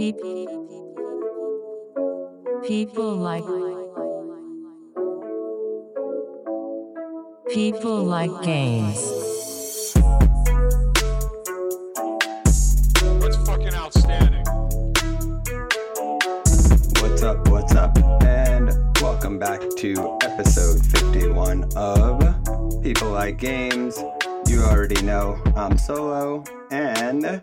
People, people like people like games. That's fucking outstanding. What's up? What's up? And welcome back to episode 51 of People Like Games. You already know I'm Solo, and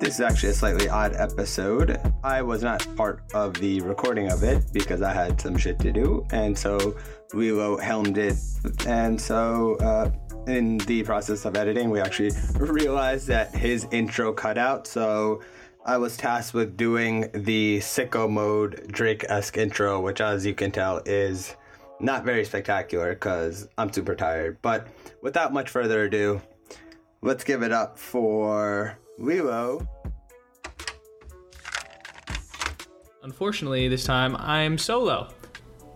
this is actually a slightly odd episode. I was not part of the recording of it because I had some shit to do, and so Lilo helmed it. And so, uh, in the process of editing, we actually realized that his intro cut out, so I was tasked with doing the sicko mode Drake esque intro, which, as you can tell, is not very spectacular because I'm super tired. But without much further ado, let's give it up for Lilo. Unfortunately, this time I'm solo.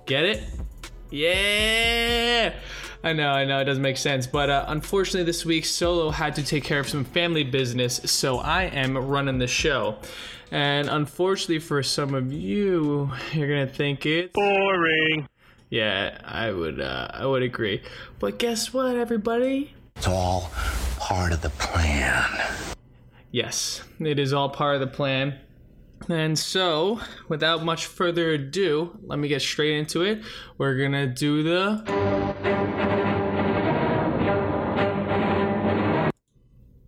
Get it? Yeah! I know, I know, it doesn't make sense, but uh, unfortunately, this week Solo had to take care of some family business, so I am running the show. And unfortunately, for some of you, you're gonna think it's Boring. yeah, I would, uh, I would agree. But guess what, everybody? It's all part of the plan. Yes, it is all part of the plan. And so, without much further ado, let me get straight into it. We're gonna do the.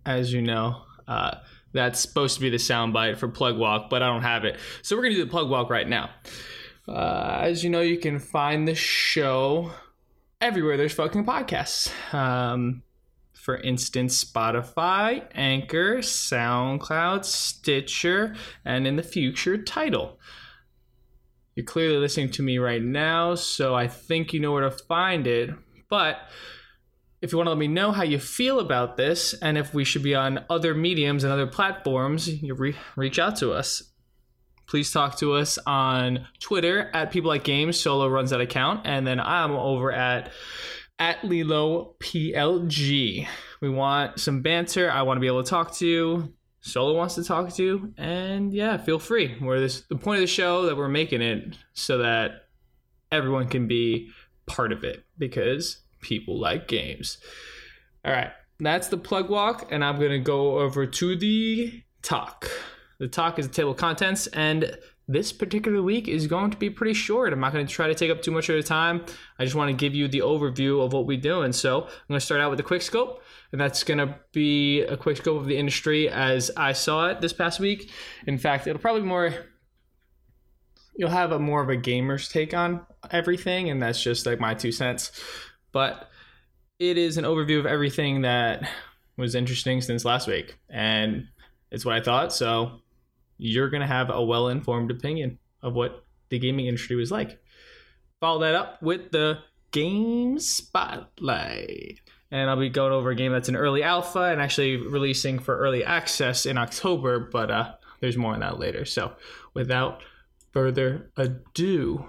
As you know, uh, that's supposed to be the soundbite for Plug Walk, but I don't have it. So we're gonna do the Plug Walk right now. Uh, as you know, you can find the show everywhere there's fucking podcasts. Um, for instance, Spotify, Anchor, SoundCloud, Stitcher, and in the future, Tidal. You're clearly listening to me right now, so I think you know where to find it. But if you want to let me know how you feel about this and if we should be on other mediums and other platforms, you re- reach out to us. Please talk to us on Twitter at People Like Games. Solo runs that account, and then I'm over at at Lilo PLG. We want some banter. I want to be able to talk to you. Solo wants to talk to you, and yeah, feel free. We're this the point of the show that we're making it so that everyone can be part of it because people like games. All right, that's the plug walk, and I'm gonna go over to the talk. The talk is a table of contents, and this particular week is going to be pretty short. I'm not going to try to take up too much of the time. I just want to give you the overview of what we're doing. So I'm going to start out with a quick scope, and that's going to be a quick scope of the industry as I saw it this past week. In fact, it'll probably more. You'll have a more of a gamer's take on everything, and that's just like my two cents. But it is an overview of everything that was interesting since last week, and it's what I thought. So you're going to have a well informed opinion of what the gaming industry was like. Follow that up with the game spotlight. And I'll be going over a game that's in early alpha and actually releasing for early access in October, but uh, there's more on that later. So without further ado,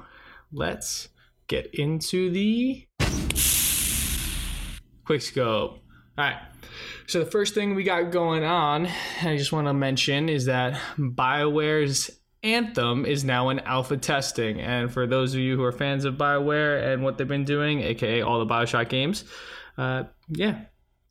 let's get into the quick scope. All right. So the first thing we got going on, I just want to mention is that BioWare's Anthem is now in alpha testing. And for those of you who are fans of BioWare and what they've been doing, aka all the Bioshock games, uh, yeah,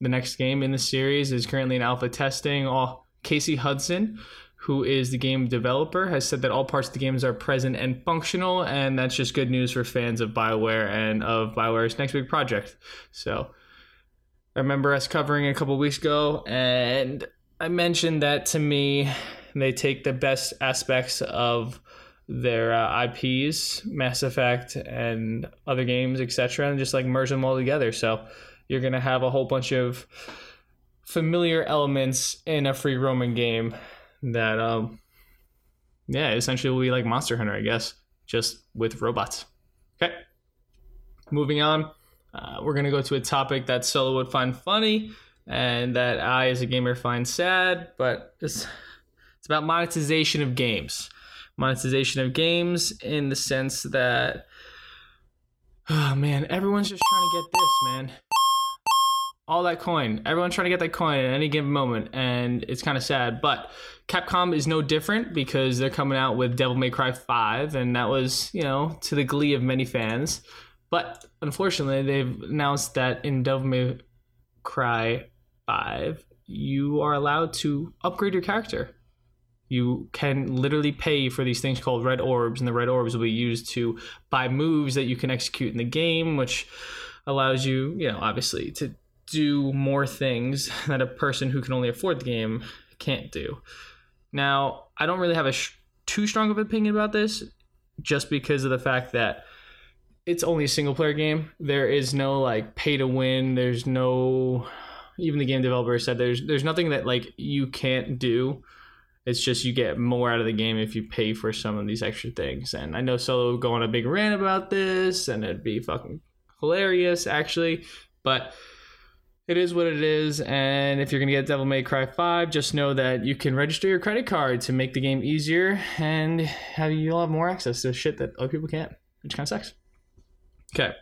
the next game in the series is currently in alpha testing. All Casey Hudson, who is the game developer, has said that all parts of the games are present and functional, and that's just good news for fans of BioWare and of BioWare's next big project. So I remember us covering a couple weeks ago, and I mentioned that to me, they take the best aspects of their uh, IPs, Mass Effect, and other games, etc., and just like merge them all together. So you're gonna have a whole bunch of familiar elements in a free roaming game that, um, yeah, essentially will be like Monster Hunter, I guess, just with robots. Okay, moving on. Uh, we're going to go to a topic that Solo would find funny and that I, as a gamer, find sad, but it's, it's about monetization of games. Monetization of games in the sense that, oh man, everyone's just trying to get this, man. all that coin. Everyone's trying to get that coin at any given moment, and it's kind of sad. But Capcom is no different because they're coming out with Devil May Cry 5, and that was, you know, to the glee of many fans. But unfortunately, they've announced that in Devil May Cry 5, you are allowed to upgrade your character. You can literally pay for these things called red orbs, and the red orbs will be used to buy moves that you can execute in the game, which allows you, you know, obviously to do more things that a person who can only afford the game can't do. Now, I don't really have a sh- too strong of an opinion about this, just because of the fact that it's only a single player game. There is no like pay to win. There's no even the game developer said there's there's nothing that like you can't do. It's just you get more out of the game if you pay for some of these extra things. And I know Solo would go on a big rant about this, and it'd be fucking hilarious actually. But it is what it is. And if you're gonna get Devil May Cry 5, just know that you can register your credit card to make the game easier, and have you'll have more access to shit that other people can't, which kind of sucks. Okay,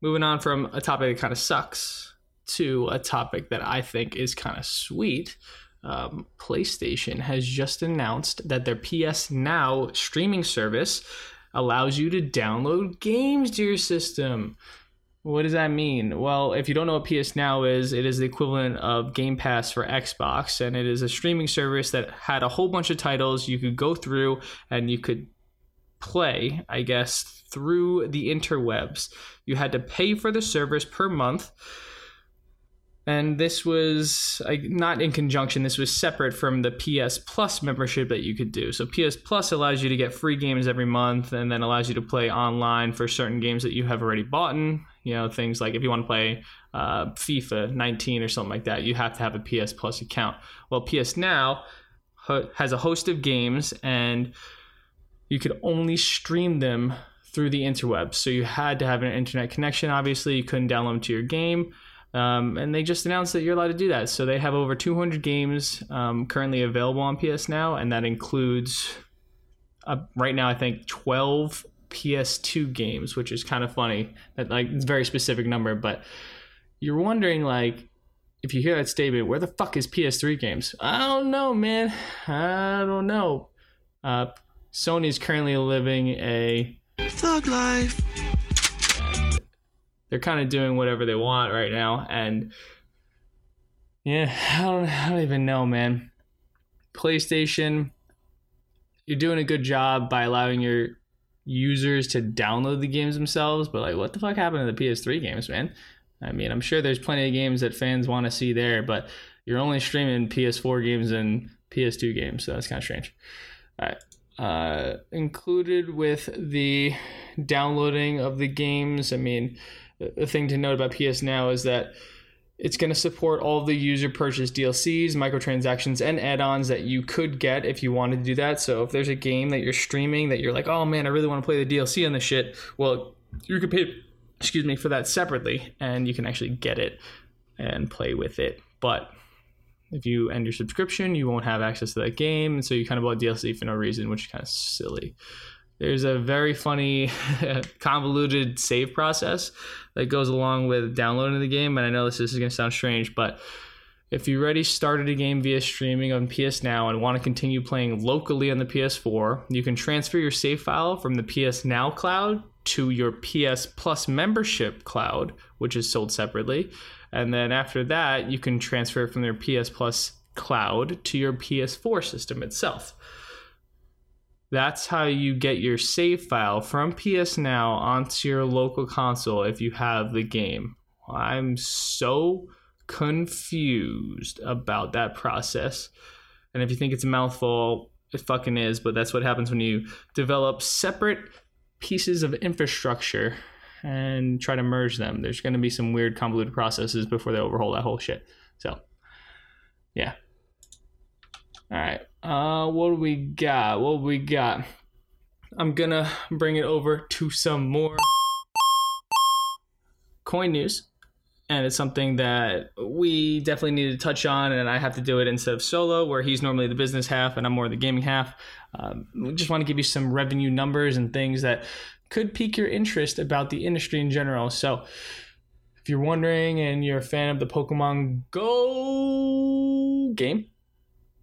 moving on from a topic that kind of sucks to a topic that I think is kind of sweet. Um, PlayStation has just announced that their PS Now streaming service allows you to download games to your system. What does that mean? Well, if you don't know what PS Now is, it is the equivalent of Game Pass for Xbox, and it is a streaming service that had a whole bunch of titles you could go through and you could play, I guess, through the interwebs. You had to pay for the service per month. And this was not in conjunction, this was separate from the PS Plus membership that you could do. So, PS Plus allows you to get free games every month and then allows you to play online for certain games that you have already bought. In. You know, things like if you want to play uh, FIFA 19 or something like that, you have to have a PS Plus account. Well, PS Now has a host of games and you could only stream them through the interwebs. So you had to have an internet connection. Obviously, you couldn't download them to your game. Um, and they just announced that you're allowed to do that. So they have over 200 games um, currently available on PS Now, and that includes uh, right now I think 12 PS2 games, which is kind of funny. That like it's a very specific number, but you're wondering like if you hear that statement, where the fuck is PS3 games? I don't know, man. I don't know. Uh, Sony's currently living a Thug life. they're kind of doing whatever they want right now and yeah I don't, I don't even know man. Playstation you're doing a good job by allowing your users to download the games themselves but like what the fuck happened to the ps3 games man? I mean i'm sure there's plenty of games that fans want to see there but you're only streaming ps4 games and ps2 games so that's kind of strange. All right uh, included with the downloading of the games i mean the thing to note about PS Now is that it's going to support all the user purchase DLCs, microtransactions, and add-ons that you could get if you wanted to do that. So if there's a game that you're streaming that you're like, oh man, I really want to play the DLC on this shit, well, you could pay, excuse me, for that separately, and you can actually get it and play with it. But if you end your subscription, you won't have access to that game, and so you kind of bought DLC for no reason, which is kind of silly. There's a very funny, convoluted save process that goes along with downloading the game. And I know this, this is going to sound strange, but if you already started a game via streaming on PS Now and want to continue playing locally on the PS4, you can transfer your save file from the PS Now cloud to your PS Plus membership cloud, which is sold separately. And then after that, you can transfer it from their PS Plus cloud to your PS4 system itself. That's how you get your save file from PS Now onto your local console if you have the game. I'm so confused about that process. And if you think it's a mouthful, it fucking is, but that's what happens when you develop separate pieces of infrastructure and try to merge them. There's going to be some weird convoluted processes before they overhaul that whole shit. So, yeah. All right. Uh, what do we got? What do we got? I'm gonna bring it over to some more coin news, and it's something that we definitely need to touch on, and I have to do it instead of solo, where he's normally the business half and I'm more the gaming half. Um, we just want to give you some revenue numbers and things that could pique your interest about the industry in general. So, If you're wondering and you're a fan of the Pokemon Go game,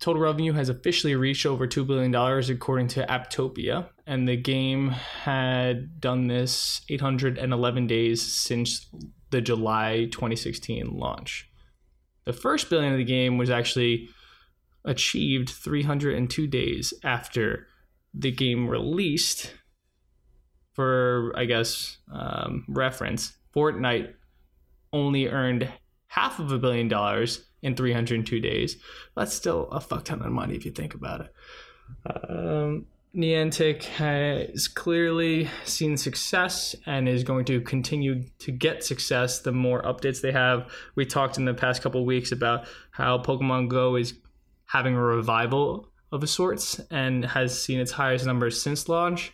total revenue has officially reached over $2 billion according to Apptopia. And the game had done this 811 days since the July 2016 launch. The first billion of the game was actually achieved 302 days after the game released. For, I guess, um, reference, Fortnite only earned half of a billion dollars in 302 days. That's still a fuck ton of money if you think about it. Um, Niantic has clearly seen success and is going to continue to get success the more updates they have. We talked in the past couple weeks about how Pokemon Go is having a revival of sorts and has seen its highest numbers since launch.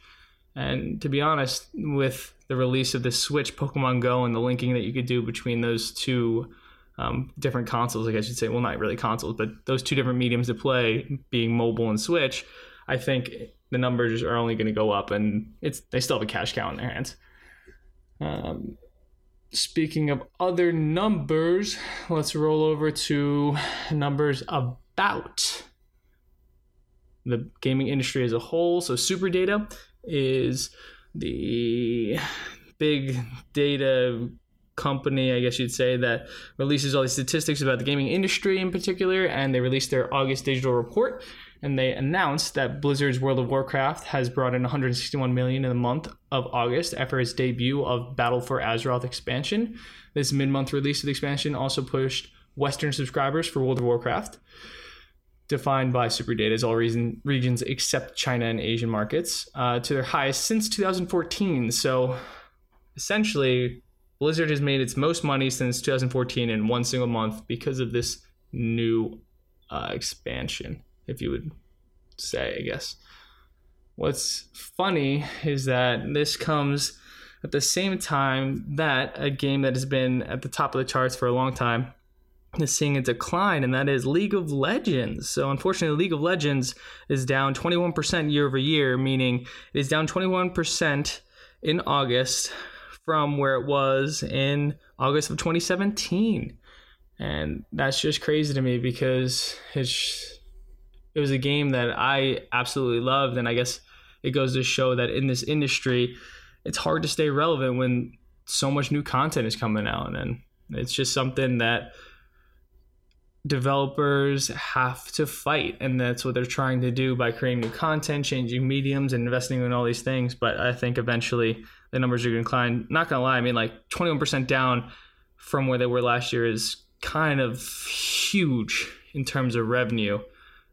And to be honest, with the release of the Switch Pokemon Go and the linking that you could do between those two um, different consoles, I guess you'd say, well, not really consoles, but those two different mediums to play, being mobile and Switch, I think the numbers are only going to go up, and it's they still have a cash cow in their hands. Um, speaking of other numbers, let's roll over to numbers about the gaming industry as a whole. So, SuperData is the big data company, I guess you'd say, that releases all these statistics about the gaming industry in particular. And they released their August digital report, and they announced that Blizzard's World of Warcraft has brought in 161 million in the month of August after its debut of Battle for Azeroth expansion. This mid-month release of the expansion also pushed Western subscribers for World of Warcraft defined by SuperData as all reason, regions except China and Asian markets, uh, to their highest since 2014. So essentially, Blizzard has made its most money since 2014 in one single month because of this new uh, expansion, if you would say, I guess. What's funny is that this comes at the same time that a game that has been at the top of the charts for a long time is seeing a decline, and that is League of Legends. So, unfortunately, League of Legends is down 21% year over year, meaning it is down 21% in August from where it was in August of 2017. And that's just crazy to me because it's, it was a game that I absolutely loved. And I guess it goes to show that in this industry, it's hard to stay relevant when so much new content is coming out. And it's just something that developers have to fight and that's what they're trying to do by creating new content changing mediums and investing in all these things. But i think eventually the numbers are going to decline not gonna lie i mean like 21% down from where they were last year is kind of huge in terms of revenue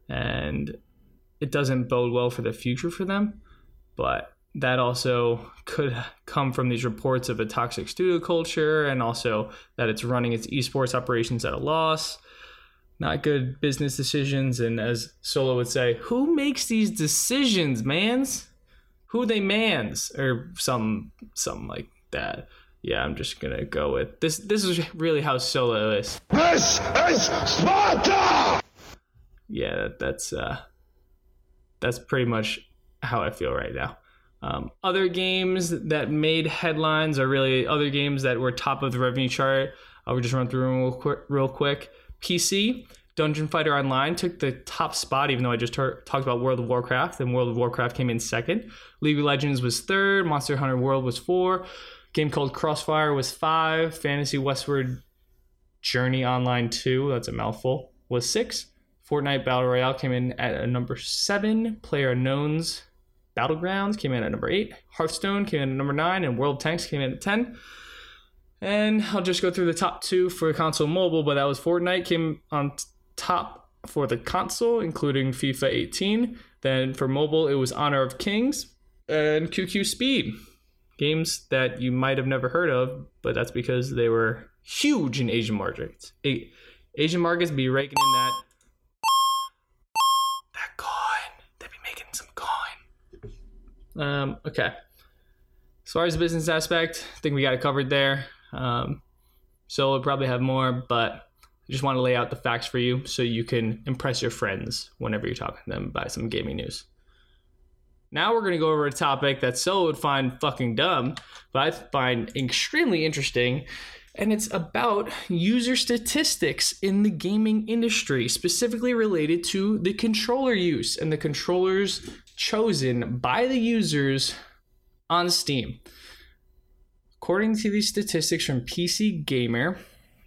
and it doesn't bode well for the future for them. But that also could come from these reports of a toxic studio culture and also that it's running its esports operations at a loss not good business decisions. And as Solo would say, who makes these decisions, mans? Who they mans or some something like that. Yeah, I'm just gonna go with this. This is really how Solo is. This is Sparta! Yeah, that, that's uh, that's pretty much how I feel right now. Um, other games that made headlines are really other games that were top of the revenue chart. I'll just run through them real quick. Real quick. PC, Dungeon Fighter Online took the top spot, even though I just talked about World of Warcraft, and World of Warcraft came in second. League of Legends was third. Monster Hunter World was four. game called Crossfire was five. Fantasy Westward Journey Online 2, that's a mouthful, was six. Fortnite Battle Royale came in at a number seven. Player Unknown's Battlegrounds came in at number eight. Hearthstone came in at number nine, and World Tanks came in at 10. And I'll just go through the top two for console mobile, but that was Fortnite came on top for the console, including FIFA 18. Then for mobile, it was Honor of Kings and QQ Speed. Games that you might have never heard of, but that's because they were huge in Asian markets. Asian markets be raking in that that coin. They be making some coin. Um, okay. As far as the business aspect, I think we got it covered there. Um, so we'll probably have more, but I just want to lay out the facts for you so you can impress your friends whenever you're talking to them about some gaming news. Now we're going to go over a topic that Solo would find fucking dumb, but I find extremely interesting. and it's about user statistics in the gaming industry, specifically related to the controller use and the controllers chosen by the users on Steam. According to these statistics from PC Gamer,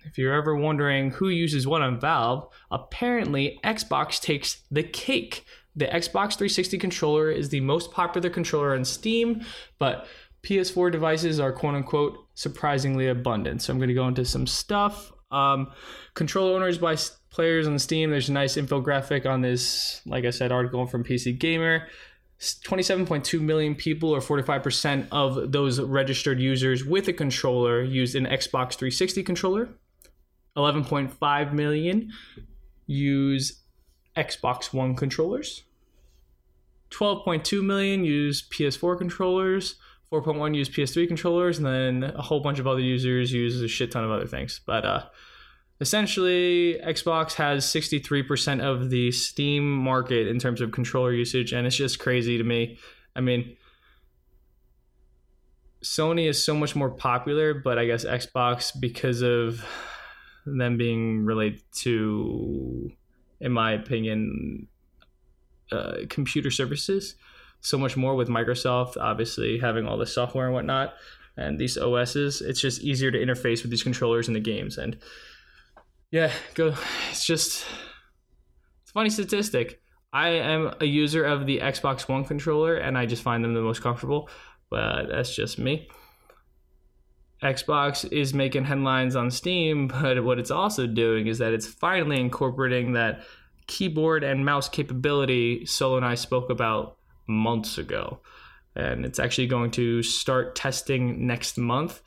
if you're ever wondering who uses what on Valve, apparently Xbox takes the cake. The Xbox 360 controller is the most popular controller on Steam, but PS4 devices are quote unquote surprisingly abundant. So I'm going to go into some stuff. Um, controller owners by players on Steam. There's a nice infographic on this, like I said, article from PC Gamer. S- 27.2 million people, or 45% of those registered users with a controller, used an Xbox 360 controller. 11.5 million use Xbox One controllers. 12.2 million use PS4 controllers. 4.1 use PS3 controllers, and then a whole bunch of other users use a shit ton of other things. But uh, essentially, Xbox has 63% of the Steam market in terms of controller usage, and it's just crazy to me. I mean, Sony is so much more popular, but I guess Xbox, because of them being related to, in my opinion, uh, computer services, so much more with Microsoft, obviously having all the software and whatnot, and these OSs, it's just easier to interface with these controllers in the games. And yeah, go. It's just it's funny statistic. I am a user of the Xbox One controller, and I just find them the most comfortable. But that's just me. Xbox is making headlines on Steam, but what it's also doing is that it's finally incorporating that keyboard and mouse capability Solo and I spoke about months ago. And it's actually going to start testing next month.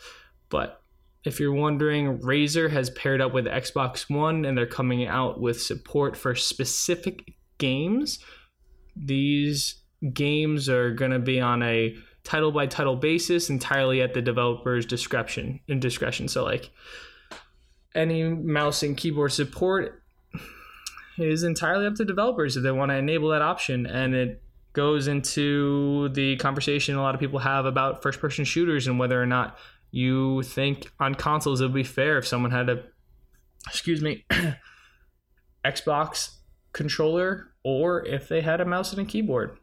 But if you're wondering, Razer has paired up with Xbox One and they're coming out with support for specific games. These games are going to be on a title by title basis entirely at the developer's discretion in discretion so like any mouse and keyboard support is entirely up to developers if they want to enable that option and it goes into the conversation a lot of people have about first person shooters and whether or not you think on consoles it would be fair if someone had a excuse me Xbox controller or if they had a mouse and a keyboard.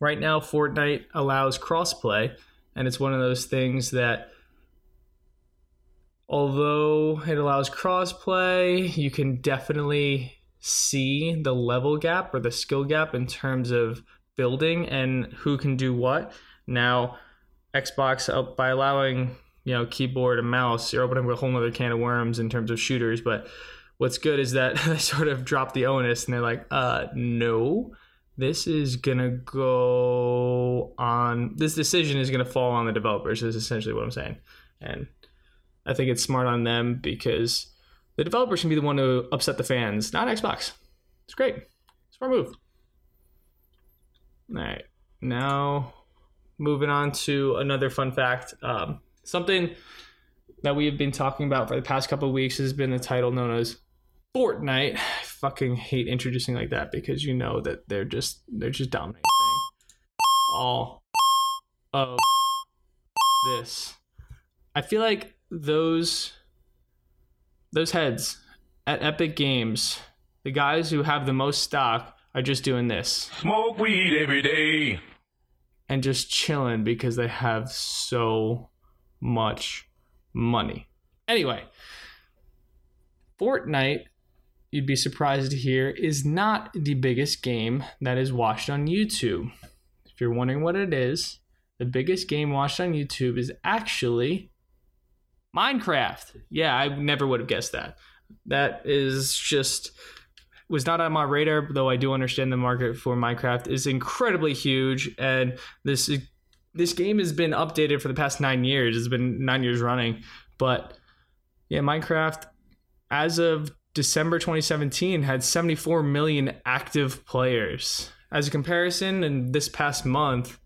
Right now Fortnite allows crossplay and it's one of those things that although it allows crossplay you can definitely see the level gap or the skill gap in terms of building and who can do what. Now xbox uh, by allowing you know keyboard and mouse you're opening a whole other can of worms in terms of shooters but what's good is that they sort of drop the onus and they're like uh no this is gonna go on this decision is gonna fall on the developers is essentially what i'm saying. And i think it's smart on them because the developers can be the one to upset the fans not xbox. It's great. Smart move. All right. Now moving on to another fun fact um, something that we have been talking about for the past couple weeks has been the title known as Fortnite. I fucking hate introducing like that because you know that they're just they're just dominating all of this. I feel like those those heads at Epic Games, the guys who have the most stock are just doing this Smoke weed every day. And just chilling because they have so much money. Anyway, Fortnite, you'd be surprised to hear, is not the biggest game that is watched on YouTube. If you're wondering what it is, the biggest game watched on YouTube is actually Minecraft. Yeah, I never would have guessed that. That is just was not on my radar, though I do understand the market for Minecraft is incredibly huge, and this this game has been updated for the past nine years. It's been nine years running, but yeah, Minecraft as of December 2017 had 74 million active players. As a comparison, in this past month,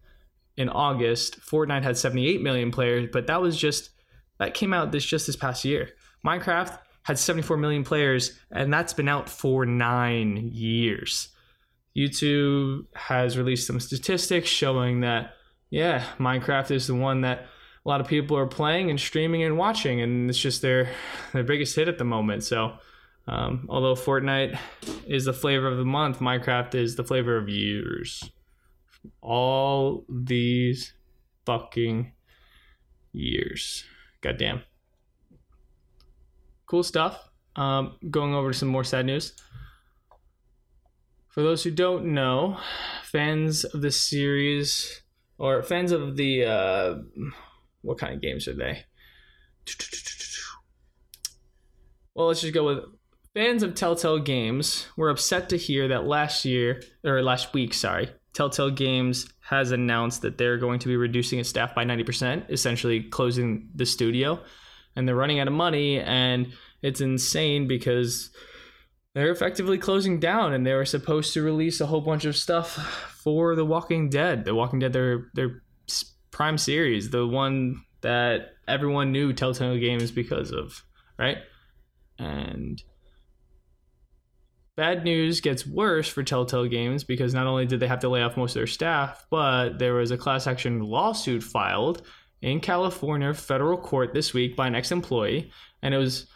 in August, Fortnite had 78 million players, but that was just that came out this just this past year. Minecraft had 74 million players, and that's been out for nine years. YouTube has released some statistics showing that, yeah, Minecraft is the one that a lot of people are playing and streaming and watching, and it's just their their biggest hit at the moment. So, um, although Fortnite is the flavor of the month, Minecraft is the flavor of years. All these fucking years. Goddamn. Cool stuff. Um, going over to some more sad news. For those who don't know, fans of the series or fans of the uh, what kind of games are they? Well, let's just go with fans of Telltale Games were upset to hear that last year or last week, sorry, Telltale Games has announced that they're going to be reducing its staff by 90%, essentially closing the studio. And they're running out of money and it's insane because they're effectively closing down and they were supposed to release a whole bunch of stuff for The Walking Dead. The Walking Dead their their prime series, the one that everyone knew Telltale Games because of, right? And bad news gets worse for Telltale Games because not only did they have to lay off most of their staff, but there was a class action lawsuit filed in California federal court this week by an ex-employee and it was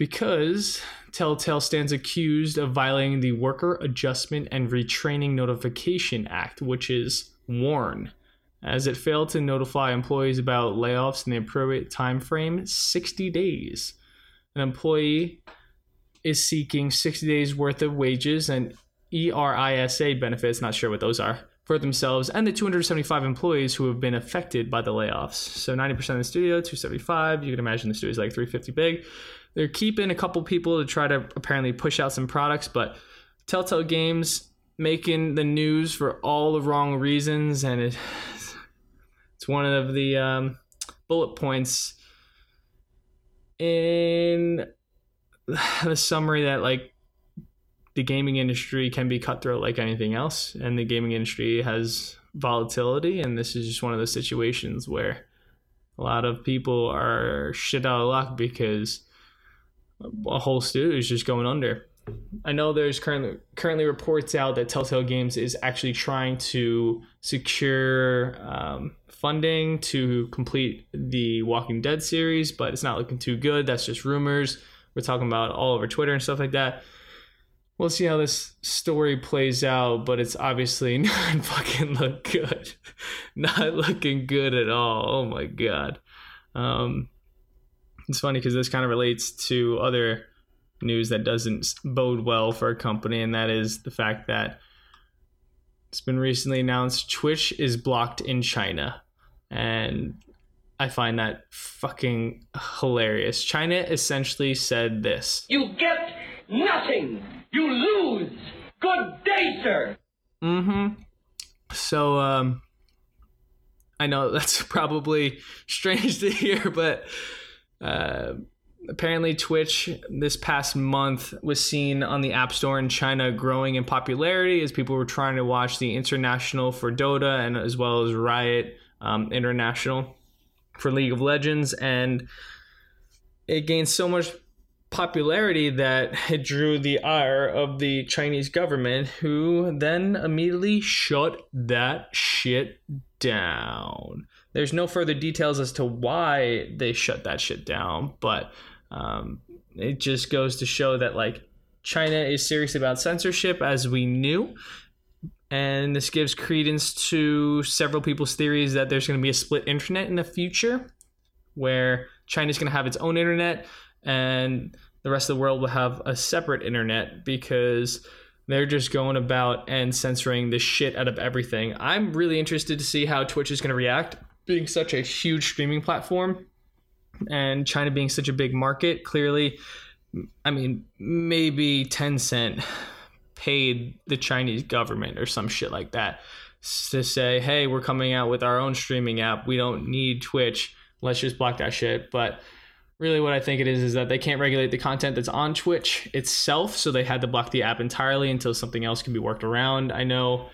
because Telltale stands accused of violating the Worker Adjustment and Retraining Notification Act, which is WARN, as it failed to notify employees about layoffs in the appropriate time frame, 60 days. An employee is seeking 60 days worth of wages and ERISA benefits, not sure what those are, for themselves and the 275 employees who have been affected by the layoffs. So 90% of the studio, 275. You can imagine the studio is like 350 big. They're keeping a couple people to try to apparently push out some products, but Telltale Games making the news for all the wrong reasons, and it, it's one of the um, bullet points in the summary that like the gaming industry can be cutthroat like anything else, and the gaming industry has volatility, and this is just one of those situations where a lot of people are shit out of luck because a whole studio is just going under. I know there's currently currently reports out that Telltale Games is actually trying to secure um, funding to complete the Walking Dead series, but it's not looking too good. That's just rumors. We're talking about all over Twitter and stuff like that. We'll see how this story plays out, but it's obviously not fucking look good. not looking good at all. Oh my god. Um, it's funny because this kind of relates to other news that doesn't bode well for a company, and that is the fact that it's been recently announced Twitch is blocked in China. And I find that fucking hilarious. China essentially said this You get nothing. You lose. Good day, sir. Mm hmm. So, um, I know that's probably strange to hear, but uh, apparently, Twitch this past month was seen on the App Store in China growing in popularity as people were trying to watch the International for Dota and as well as Riot um, International for League of Legends. And it gained so much popularity that it drew the ire of the Chinese government, who then immediately shut that shit down. There's no further details as to why they shut that shit down, but um, it just goes to show that like China is serious about censorship, as we knew. And this gives credence to several people's theories that there's going to be a split internet in the future, where China's going to have its own internet and the rest of the world will have a separate internet because they're just going about and censoring the shit out of everything. I'm really interested to see how Twitch is going to react being such a huge streaming platform and China being such a big market, clearly, I mean, maybe Tencent paid the Chinese government or some shit like that to say, hey, we're coming out with our own streaming app. We don't need Twitch. Let's just block that shit. But really, what I think it is is that they can't regulate the content that's on Twitch itself. So they had to block the app entirely until something else can be worked around. I know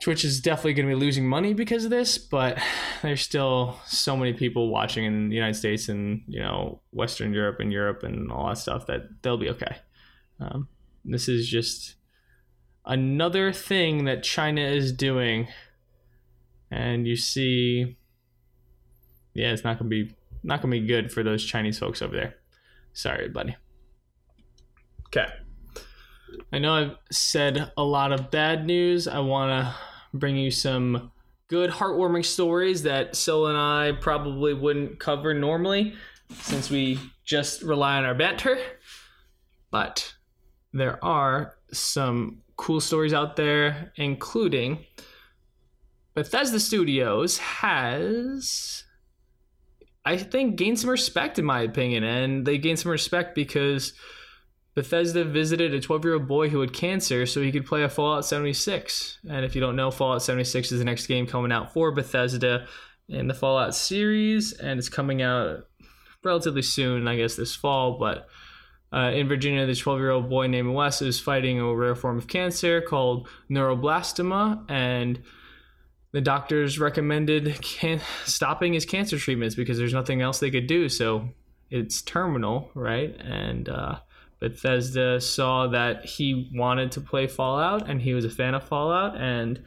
Twitch is definitely going to be losing money because of this, but there's still so many people watching in the United States and you know Western Europe and Europe and all that stuff that they'll be okay. Um, this is just another thing that China is doing, and you see yeah, it's not gonna be not gonna be good for those Chinese folks over there. Sorry, buddy. Okay. I know I've said a lot of bad news. I want to bring you some good, heartwarming stories that Sil and I probably wouldn't cover normally since we just rely on our banter. But there are some cool stories out there, including Bethesda Studios has, I think, gained some respect, in my opinion. And they gained some respect because Bethesda visited a 12 year old boy who had cancer so he could play a Fallout 76. And if you don't know, Fallout 76 is the next game coming out for Bethesda in the Fallout series, and it's coming out relatively soon, I guess this fall. But uh, in Virginia, the 12 year old boy named Wes is fighting a rare form of cancer called neuroblastoma, and the doctors recommended can- stopping his cancer treatments because there's nothing else they could do. So it's terminal, right? And uh, Bethesda saw that he wanted to play Fallout and he was a fan of Fallout and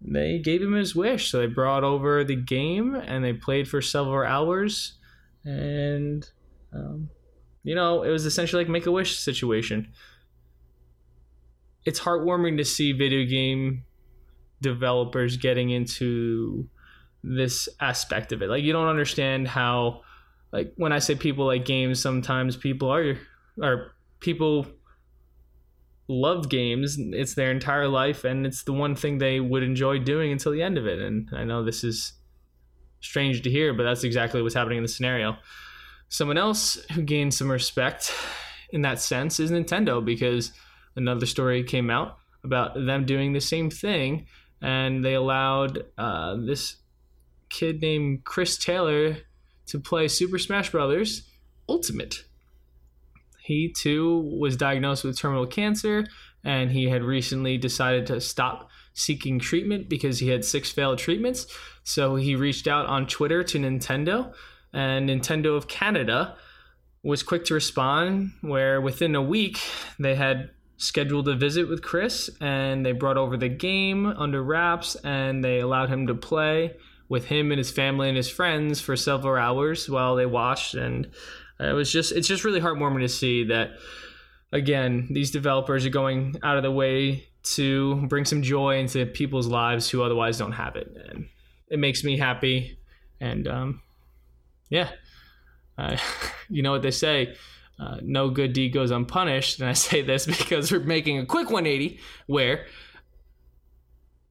they gave him his wish. So they brought over the game and they played for several hours and um, you know, it was essentially like make a wish situation. It's heartwarming to see video game developers getting into this aspect of it. Like you don't understand how like when I say people like games, sometimes people are are people love games. It's their entire life, and it's the one thing they would enjoy doing until the end of it. And I know this is strange to hear, but that's exactly what's happening in the scenario. Someone else who gained some respect in that sense is Nintendo because another story came out about them doing the same thing, and they allowed uh, this kid named Chris Taylor to play Super Smash Brothers Ultimate he too was diagnosed with terminal cancer and he had recently decided to stop seeking treatment because he had six failed treatments. So he reached out on Twitter to Nintendo, and Nintendo of Canada was quick to respond, where within a week they had scheduled a visit with Chris and they brought over the game under wraps and they allowed him to play with him and his family and his friends for several hours while they watched and it was just it's just really heartwarming to see that again these developers are going out of the way to bring some joy into people's lives who otherwise don't have it and it makes me happy and um, yeah. Uh, you know what they say uh, no good deed goes unpunished and i say this because we're making a quick 180 where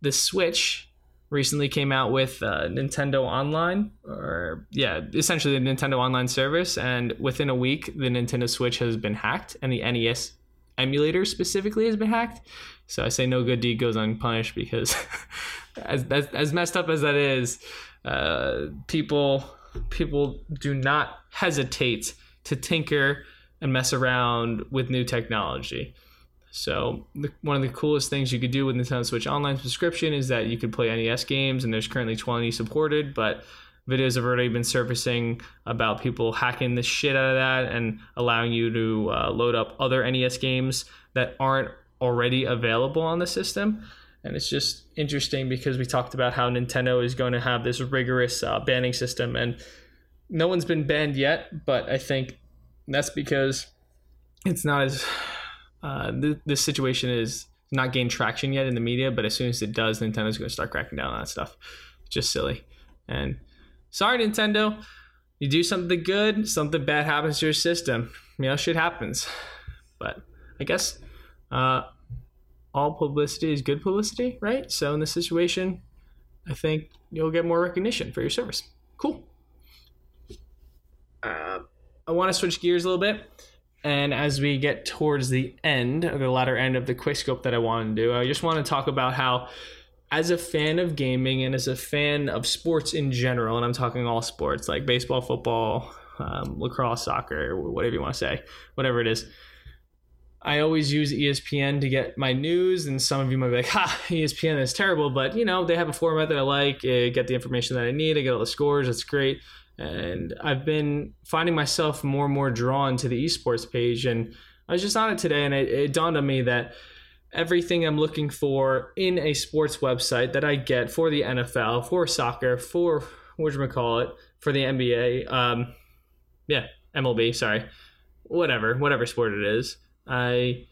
the switch recently came out with uh, Nintendo Online, or yeah, essentially the Nintendo Online service. And within a week, the Nintendo Switch has been hacked, and the NES emulator specifically has been hacked. So I say no good deed goes unpunished because, as, as as messed up as that is, uh, people people do not hesitate to tinker and mess around with new technology. So the, one of the coolest things you could do with Nintendo Switch Online subscription is that you could play NES games, and there's currently 20 supported, but videos have already been surfacing about people hacking the shit out of that and allowing you to uh, load up other NES games that aren't already available on the system. And it's just interesting because we talked about how Nintendo is going to have this rigorous uh, banning system, and no one's been banned yet, but I think that's because it's not as uh, th- this situation is not gained traction yet in the media, but as soon as it does, Nintendo's going to start cracking down on that stuff. Just silly. And sorry, Nintendo, you do something good, something bad happens to your system. You know, shit happens. But I guess uh, all publicity is good publicity, right? So in this situation, I think you'll get more recognition for your service. Cool. Uh, I want to switch gears a little bit. And as we get towards the end, or the latter end of the quick scope that I want to do, I just want to talk about how, as a fan of gaming and as a fan of sports in general, and I'm talking all sports like baseball, football, um, lacrosse, soccer, whatever you want to say, whatever it is. I always use ESPN to get my news, and some of you might be like, "Ha, ESPN is terrible," but you know they have a format that I like. I get the information that I need. I get all the scores. It's great and I've been finding myself more and more drawn to the esports page. And I was just on it today, and it, it dawned on me that everything I'm looking for in a sports website that I get for the NFL, for soccer, for what you call it, for the NBA. Um, yeah, MLB. Sorry, whatever, whatever sport it is. I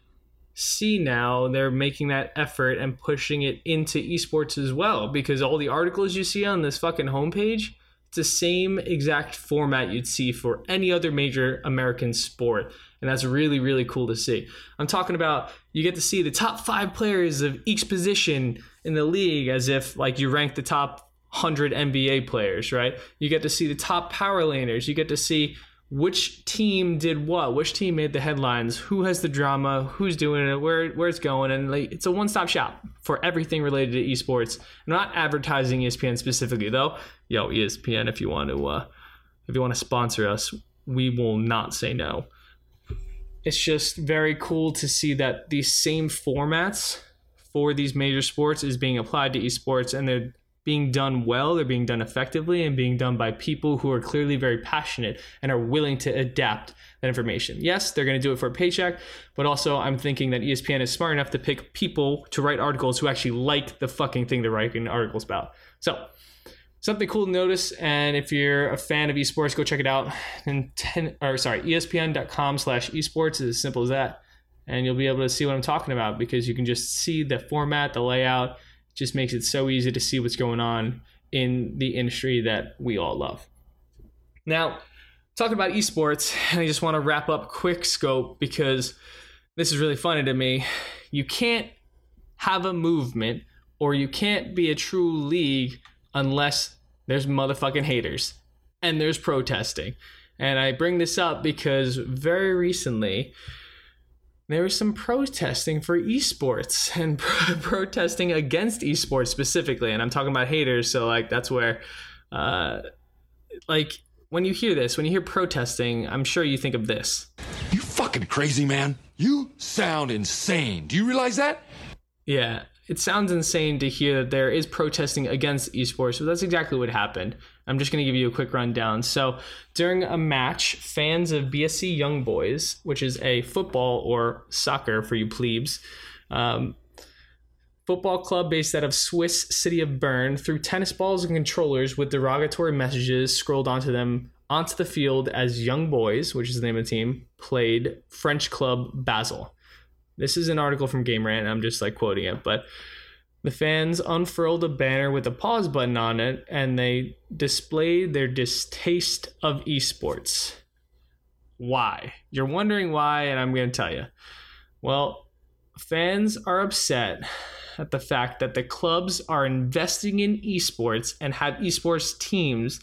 see now they're making that effort and pushing it into esports as well because all the articles you see on this fucking homepage it's the same exact format you'd see for any other major American sport. And that's really, really cool to see. I'm talking about you get to see the top five players of each position in the league as if like you rank the top 100 NBA players, right? You get to see the top power laners. You get to see which team did what, which team made the headlines, who has the drama, who's doing it, where where it's going, and like it's a one stop shop for everything related to esports. I'm not advertising ESPN specifically though. Yo, ESPN, if you want to uh, if you want to sponsor us, we will not say no. It's just very cool to see that these same formats for these major sports is being applied to esports and they're being done well, they're being done effectively, and being done by people who are clearly very passionate and are willing to adapt that information. Yes, they're going to do it for a paycheck, but also I'm thinking that ESPN is smart enough to pick people to write articles who actually like the fucking thing they're writing articles about. So, something cool to notice, and if you're a fan of esports, go check it out. And ten, or sorry, E ESPN.com slash esports is as simple as that, and you'll be able to see what I'm talking about because you can just see the format, the layout just makes it so easy to see what's going on in the industry that we all love. Now, talking about esports, I just want to wrap up quick scope because this is really funny to me. You can't have a movement or you can't be a true league unless there's motherfucking haters and there's protesting. And I bring this up because very recently there was some protesting for esports and pro- protesting against esports specifically and i'm talking about haters so like that's where uh like when you hear this when you hear protesting i'm sure you think of this You fucking crazy, man. You sound insane. Do you realize that? yeah it sounds insane to hear that there is protesting against esports but that's exactly what happened i'm just going to give you a quick rundown so during a match fans of bsc young boys which is a football or soccer for you plebes um, football club based out of Swiss city of Bern threw tennis balls and controllers with derogatory messages scrolled onto them onto the field as young boys, which is the name of the team, played French club Basel. This is an article from Game Rant. And I'm just like quoting it, but the fans unfurled a banner with a pause button on it and they displayed their distaste of esports. Why? You're wondering why, and I'm going to tell you. Well, fans are upset at the fact that the clubs are investing in esports and have esports teams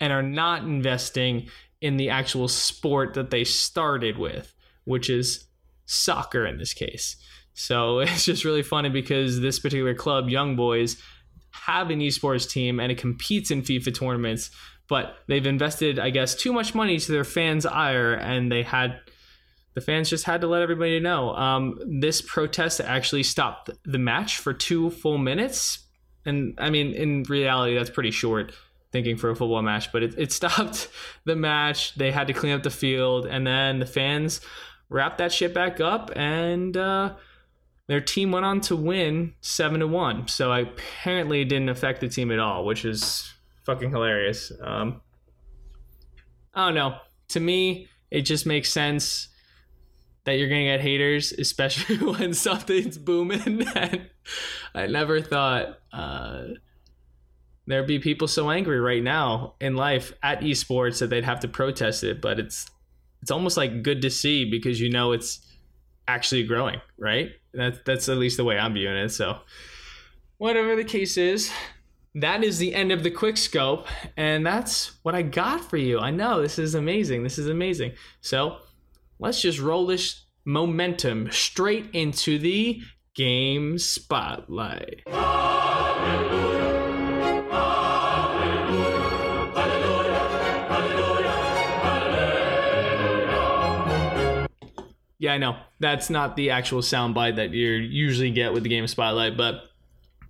and are not investing in the actual sport that they started with, which is soccer in this case. So it's just really funny because this particular club, Young Boys, have an esports team and it competes in FIFA tournaments, but they've invested, I guess, too much money to their fans' ire and they had the fans just had to let everybody know. Um, this protest actually stopped the match for two full minutes. And I mean, in reality, that's pretty short thinking for a football match, but it, it stopped the match. They had to clean up the field, and then the fans wrapped that shit back up, and uh, their team went on to win seven to one. So apparently, it didn't affect the team at all, which is fucking hilarious. Um, I don't know. To me, it just makes sense that you're gonna get haters, especially when something's booming. And I never thought uh, there'd be people so angry right now in life at esports that they'd have to protest it. But it's it's almost like good to see because you know it's actually growing, right? That's that's at least the way I'm viewing it. So whatever the case is, that is the end of the quick scope, and that's what I got for you. I know this is amazing. This is amazing. So let's just roll this momentum straight into the game spotlight. Yeah, I know. That's not the actual soundbite that you usually get with the game spotlight, but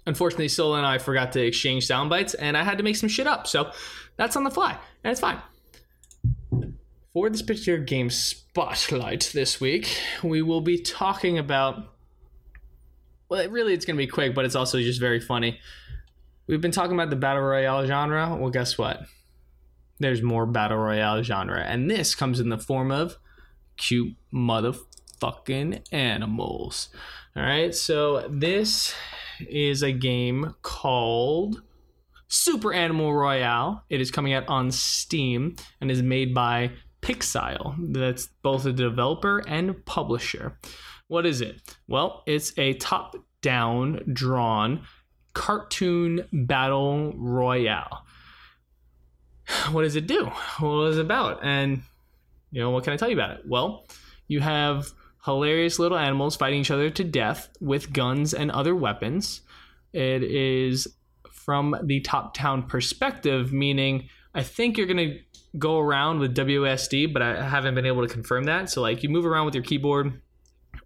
unfortunately, Sola and I forgot to exchange sound bites, and I had to make some shit up. So that's on the fly, and it's fine. For this particular game spotlight this week, we will be talking about. Well, really, it's going to be quick, but it's also just very funny. We've been talking about the battle royale genre. Well, guess what? there's more battle royale genre, and this comes in the form of cute motherfucking animals. All right, so this is a game called Super Animal Royale. It is coming out on Steam and is made by Pixile. That's both a developer and publisher. What is it? Well, it's a top down drawn cartoon battle royale. What does it do? What is it about? And, you know, what can I tell you about it? Well, you have hilarious little animals fighting each other to death with guns and other weapons. It is from the top down perspective, meaning I think you're going to go around with WSD, but I haven't been able to confirm that. So, like, you move around with your keyboard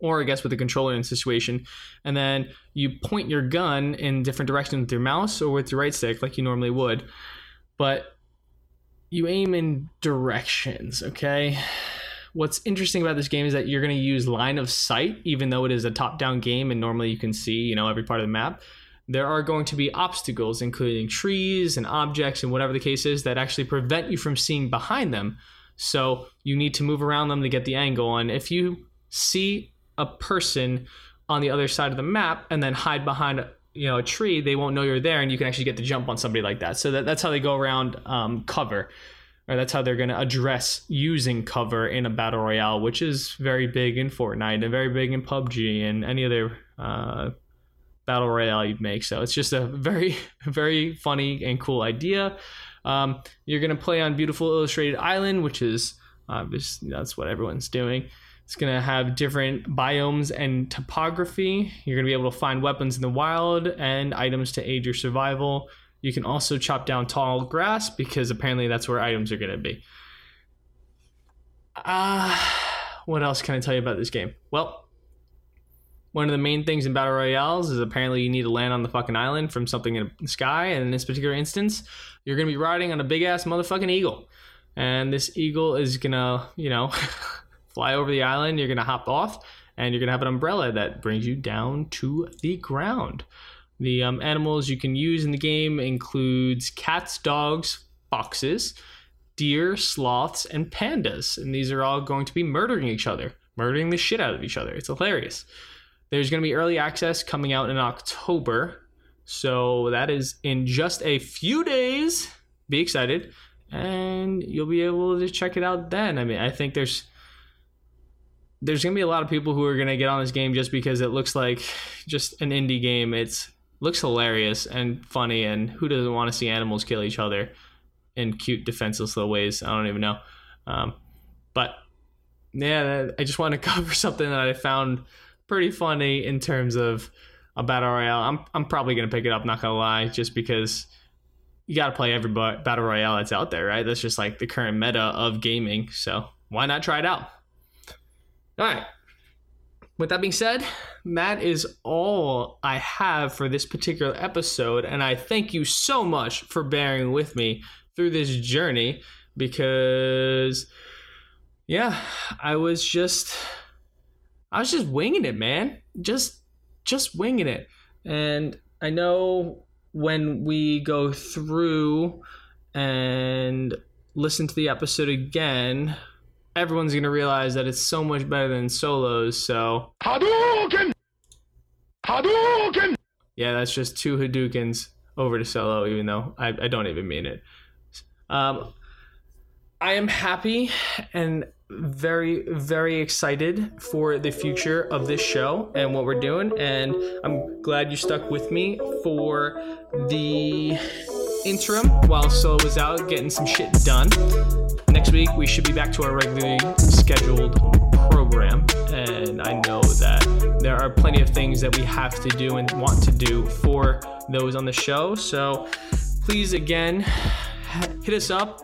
or I guess with the controller in situation, and then you point your gun in different directions with your mouse or with your right stick, like you normally would. But you aim in directions, okay? What's interesting about this game is that you're going to use line of sight, even though it is a top down game and normally you can see, you know, every part of the map. There are going to be obstacles, including trees and objects and whatever the case is, that actually prevent you from seeing behind them. So you need to move around them to get the angle. And if you see a person on the other side of the map and then hide behind you know a tree they won't know you're there and you can actually get to jump on somebody like that so that, that's how they go around um, cover or that's how they're going to address using cover in a battle royale which is very big in fortnite and very big in pubg and any other uh, battle royale you'd make so it's just a very very funny and cool idea um, you're going to play on beautiful illustrated island which is obviously that's what everyone's doing it's going to have different biomes and topography. You're going to be able to find weapons in the wild and items to aid your survival. You can also chop down tall grass because apparently that's where items are going to be. Ah, uh, what else can I tell you about this game? Well, one of the main things in battle royales is apparently you need to land on the fucking island from something in the sky. And in this particular instance, you're going to be riding on a big ass motherfucking eagle. And this eagle is going to, you know, fly over the island, you're going to hop off, and you're going to have an umbrella that brings you down to the ground. The um, animals you can use in the game includes cats, dogs, foxes, deer, sloths, and pandas. And these are all going to be murdering each other, murdering the shit out of each other. It's hilarious. There's going to be early access coming out in October. So that is in just a few days. Be excited. And you'll be able to check it out then. I mean, I think there's there's gonna be a lot of people who are gonna get on this game just because it looks like just an indie game. It's looks hilarious and funny, and who doesn't want to see animals kill each other in cute, defenseless little ways? I don't even know. Um, but yeah, I just want to cover something that I found pretty funny in terms of a battle royale. I'm I'm probably gonna pick it up. Not gonna lie, just because you got to play every battle royale that's out there, right? That's just like the current meta of gaming. So why not try it out? All right. With that being said, that is all I have for this particular episode. And I thank you so much for bearing with me through this journey because, yeah, I was just, I was just winging it, man. Just, just winging it. And I know when we go through and listen to the episode again, everyone's gonna realize that it's so much better than solos. So Hadouken, Hadouken. Yeah, that's just two Hadoukens over to solo, even though I, I don't even mean it. Um, I am happy and very very excited for the future of this show and what we're doing and i'm glad you stuck with me for the interim while solo was out getting some shit done next week we should be back to our regularly scheduled program and i know that there are plenty of things that we have to do and want to do for those on the show so please again hit us up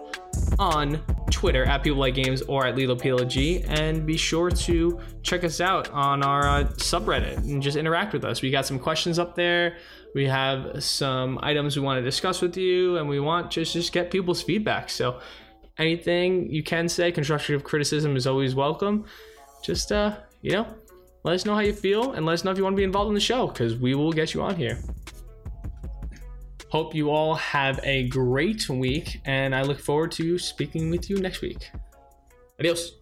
on Twitter at People Like Games or at Lilo PLG, and be sure to check us out on our uh, subreddit and just interact with us. We got some questions up there. We have some items we want to discuss with you, and we want to just get people's feedback. So, anything you can say, constructive criticism is always welcome. Just uh, you know, let us know how you feel, and let us know if you want to be involved in the show, because we will get you on here. Hope you all have a great week, and I look forward to speaking with you next week. Adios.